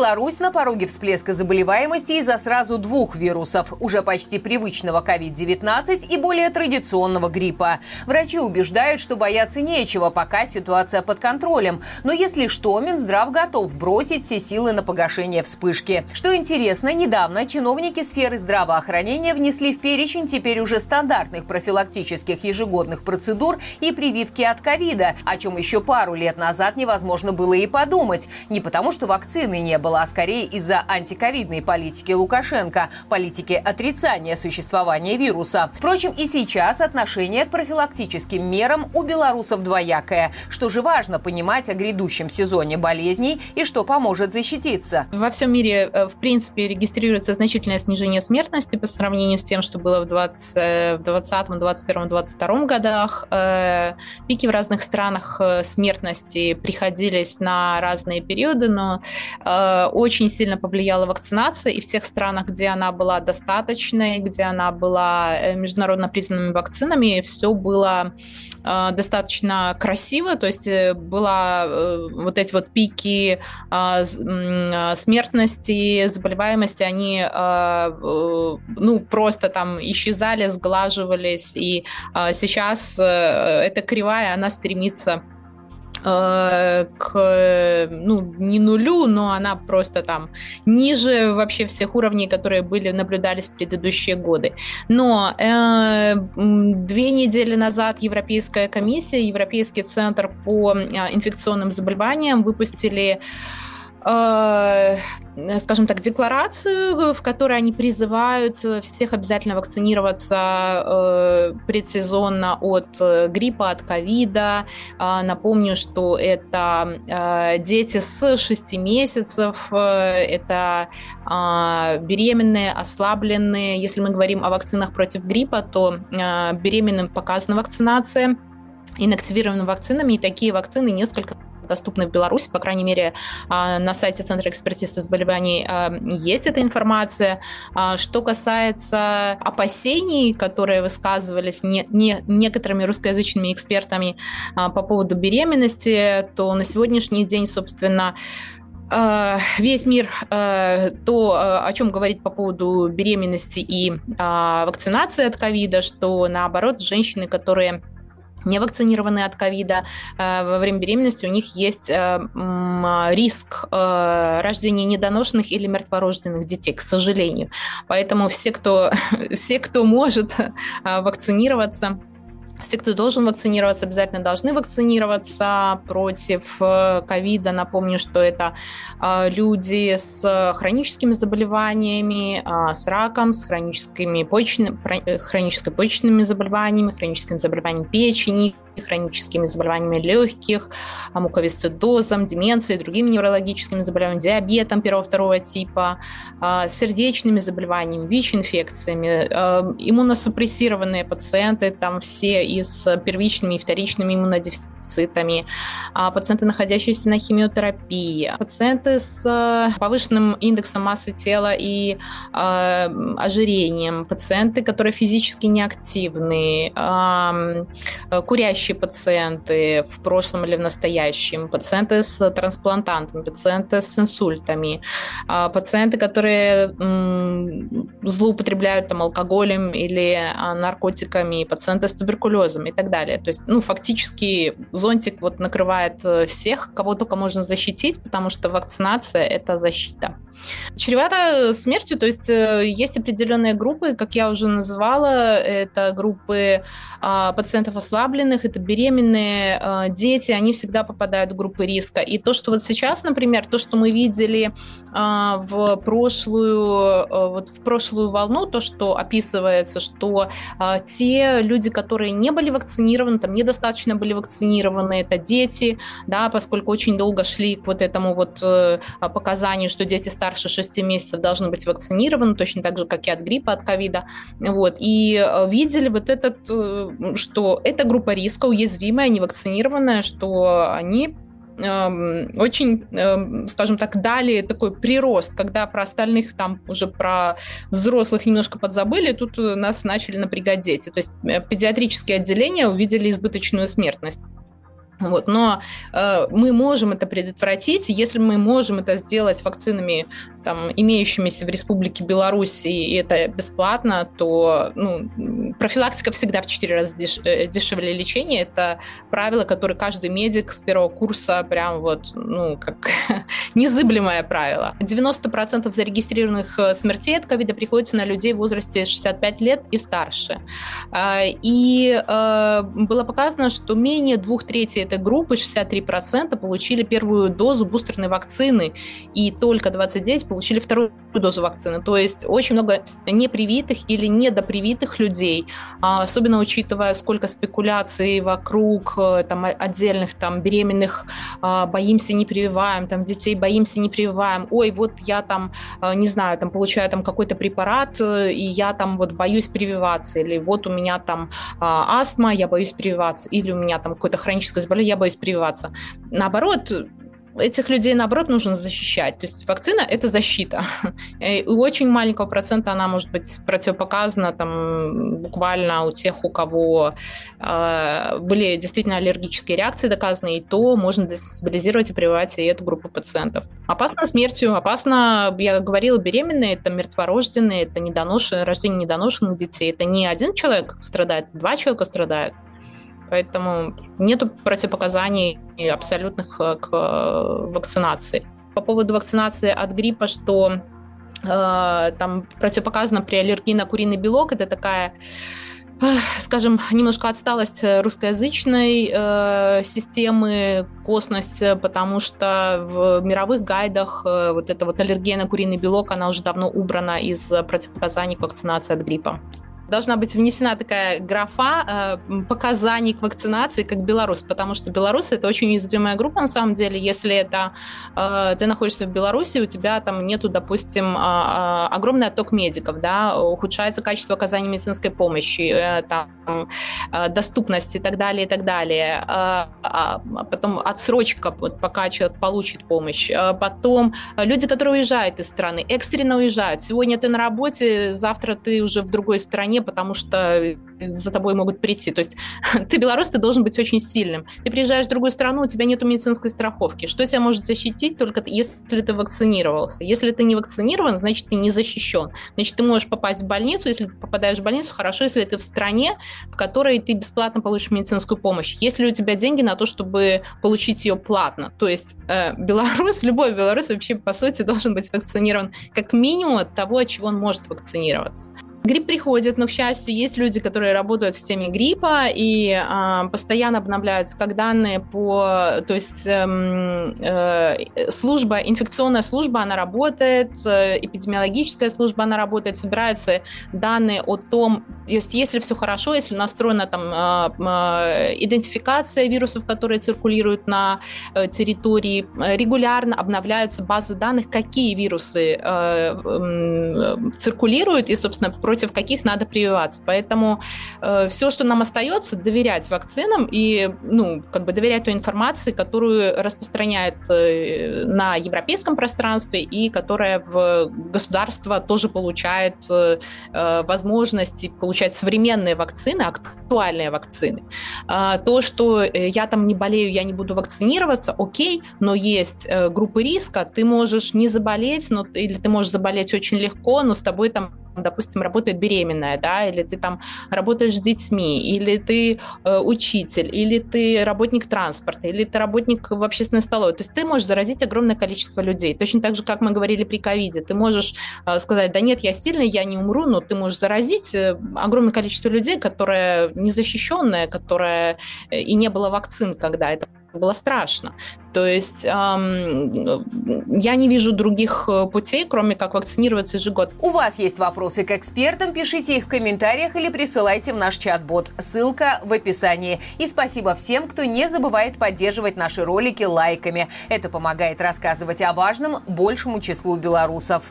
Беларусь на пороге всплеска заболеваемости из-за сразу двух вирусов, уже почти привычного COVID-19 и более традиционного гриппа. Врачи убеждают, что бояться нечего, пока ситуация под контролем. Но если что, Минздрав готов бросить все силы на погашение вспышки. Что интересно, недавно чиновники сферы здравоохранения внесли в перечень теперь уже стандартных профилактических ежегодных процедур и прививки от ковида, о чем еще пару лет назад невозможно было и подумать. Не потому, что вакцины не было, а скорее из-за антиковидной политики Лукашенко, политики отрицания существования вируса. Впрочем, и сейчас отношение к профилактическим мерам у белорусов двоякое. Что же важно понимать о грядущем сезоне болезней и что поможет защититься? Во всем мире, э, в принципе, регистрируется значительное снижение смертности по сравнению с тем, что было в 2020, 2021, 2022 годах. Э, пики в разных странах э, смертности приходились на разные периоды, но очень сильно повлияла вакцинация, и в тех странах, где она была достаточной, где она была э, международно признанными вакцинами, все было э, достаточно красиво, то есть была вот эти вот пики смертности, заболеваемости, они ну просто там исчезали, сглаживались, и сейчас эта кривая, она стремится Э, к, ну, не нулю, но она просто там ниже вообще всех уровней, которые были, наблюдались в предыдущие годы. Но э, две недели назад Европейская комиссия, Европейский центр по э, инфекционным заболеваниям выпустили Э, скажем так, декларацию, в которой они призывают всех обязательно вакцинироваться э, предсезонно от э, гриппа, от ковида. Э, напомню, что это э, дети с 6 месяцев, э, это э, беременные, ослабленные. Если мы говорим о вакцинах против гриппа, то э, беременным показана вакцинация инактивированными вакцинами, и такие вакцины несколько доступны в Беларуси, по крайней мере, а, на сайте Центра экспертизы заболеваний а, есть эта информация. А, что касается опасений, которые высказывались не, не, некоторыми русскоязычными экспертами по поводу беременности, то на сегодняшний день, собственно, весь мир то, о чем говорить по поводу беременности и вакцинации от ковида, что наоборот женщины, которые не вакцинированные от ковида, э, во время беременности у них есть э, риск э, рождения недоношенных или мертворожденных детей, к сожалению. Поэтому все, кто, все, кто может вакцинироваться, все, кто должен вакцинироваться, обязательно должны вакцинироваться против э, ковида. Напомню, что это э, люди с хроническими заболеваниями, э, с раком, с хроническими почечными, хроническими почечными заболеваниями, хроническим заболеванием печени, хроническими заболеваниями легких, муковисцидозом, деменцией, другими неврологическими заболеваниями, диабетом первого-второго типа, сердечными заболеваниями, ВИЧ-инфекциями, иммуносупрессированные пациенты, там все и с первичными и вторичными иммунодефицитами, а, пациенты, находящиеся на химиотерапии, пациенты с э, повышенным индексом массы тела и э, ожирением, пациенты, которые физически неактивны, э, курящие пациенты в прошлом или в настоящем, пациенты с трансплантантами, пациенты с инсультами, пациенты, которые злоупотребляют там, алкоголем или наркотиками, пациенты с туберкулезом и так далее. То есть, ну, фактически зонтик вот накрывает э, всех, кого только можно защитить, потому что вакцинация – это защита. Чревато смертью, то есть э, есть определенные группы, как я уже называла, это группы а, пациентов ослабленных, это беременные а, дети, они всегда попадают в группы риска. И то, что вот сейчас, например, то, что мы видели а, в прошлую, вот в прошлую волну, то, что описывается, что те люди, которые не были вакцинированы, там недостаточно были вакцинированы, это дети, да, поскольку очень долго шли к вот этому вот э, показанию, что дети старше 6 месяцев должны быть вакцинированы, точно так же, как и от гриппа, от ковида, вот, и э, видели вот этот, э, что эта группа риска уязвимая, невакцинированная, что они Эм, очень, эм, скажем так, дали такой прирост, когда про остальных там уже про взрослых немножко подзабыли, тут нас начали напрягать дети. То есть педиатрические отделения увидели избыточную смертность. Вот, но э, мы можем это предотвратить, если мы можем это сделать вакцинами, там, имеющимися в Республике Беларусь, и это бесплатно, то ну, профилактика всегда в 4 раза деш, э, дешевле лечения. Это правило, которое каждый медик с первого курса прям вот, ну, как незыблемое правило. 90% зарегистрированных э, смертей от ковида приходится на людей в возрасте 65 лет и старше. Э, и э, было показано, что менее двух третей этой группы, 63%, получили первую дозу бустерной вакцины, и только 29 получили вторую дозу вакцины. То есть очень много непривитых или недопривитых людей, а, особенно учитывая, сколько спекуляций вокруг э, там, отдельных там, беременных, боимся, не прививаем, там, детей боимся, не прививаем. Ой, вот я там, э, не знаю, там, получаю там какой-то препарат, э, и я там вот боюсь прививаться, или вот у меня там а, астма, я боюсь прививаться, или у меня там какое-то хроническое заболевание, я боюсь прививаться. Наоборот, этих людей, наоборот, нужно защищать. То есть вакцина – это защита. И у очень маленького процента она может быть противопоказана там, буквально у тех, у кого э, были действительно аллергические реакции доказаны, и то можно дестабилизировать и прививать и эту группу пациентов. Опасно смертью, опасно, я говорила, беременные, это мертворожденные, это недоношенные, рождение недоношенных детей. Это не один человек страдает, два человека страдают. Поэтому нет противопоказаний абсолютных э, к э, вакцинации. По поводу вакцинации от гриппа, что э, там противопоказано при аллергии на куриный белок, это такая скажем, немножко отсталость русскоязычной э, системы, косность, потому что в мировых гайдах э, вот эта вот аллергия на куриный белок, она уже давно убрана из противопоказаний к вакцинации от гриппа должна быть внесена такая графа э, показаний к вакцинации, как Беларусь, потому что Беларусь это очень уязвимая группа на самом деле. Если это э, ты находишься в Беларуси, у тебя там нету, допустим, э, э, огромный отток медиков, да, ухудшается качество оказания медицинской помощи, э, там, э, доступность и так далее, и так далее. Э, а потом отсрочка, вот, пока человек получит помощь. Э, потом люди, которые уезжают из страны, экстренно уезжают. Сегодня ты на работе, завтра ты уже в другой стране, потому что за тобой могут прийти. То есть ты белорус, ты должен быть очень сильным. Ты приезжаешь в другую страну, у тебя нет медицинской страховки. Что тебя может защитить только если ты вакцинировался? Если ты не вакцинирован, значит, ты не защищен. Значит, ты можешь попасть в больницу. Если ты попадаешь в больницу, хорошо, если ты в стране, в которой ты бесплатно получишь медицинскую помощь. Если у тебя деньги на то, чтобы получить ее платно. То есть э, белорус, любой белорус вообще, по сути, должен быть вакцинирован как минимум от того, от чего он может вакцинироваться. Грипп приходит, но, к счастью, есть люди, которые работают в теме гриппа и э, постоянно обновляются как данные по... То есть э, э, служба, инфекционная служба, она работает, э, эпидемиологическая служба, она работает, собираются данные о том, то есть если все хорошо, если настроена там э, э, идентификация вирусов, которые циркулируют на э, территории, регулярно обновляются базы данных, какие вирусы э, э, циркулируют, и, собственно, против каких надо прививаться. Поэтому э, все, что нам остается, доверять вакцинам и, ну, как бы доверять той информации, которую распространяет э, на европейском пространстве и которая в государство тоже получает э, э возможность получать современные вакцины, актуальные вакцины. Э, то, что э, я там не болею, я не буду вакцинироваться, окей, но есть э, группы риска, ты можешь не заболеть, но, или ты можешь заболеть очень легко, но с тобой там допустим, работает беременная, да, или ты там работаешь с детьми, или ты э, учитель, или ты работник транспорта, или ты работник в общественной столовой. То есть ты можешь заразить огромное количество людей. Точно так же, как мы говорили при ковиде. Ты можешь э, сказать, да нет, я сильный, я не умру, но ты можешь заразить э, огромное количество людей, которое незащищенное, которое э, и не было вакцин, когда это было страшно. То есть эм, я не вижу других э, путей, кроме как вакцинироваться ежегодно. У вас есть вопросы к экспертам, пишите их в комментариях или присылайте в наш чат-бот. Ссылка в описании. И спасибо всем, кто не забывает поддерживать наши ролики лайками. Это помогает рассказывать о важном большему числу белорусов.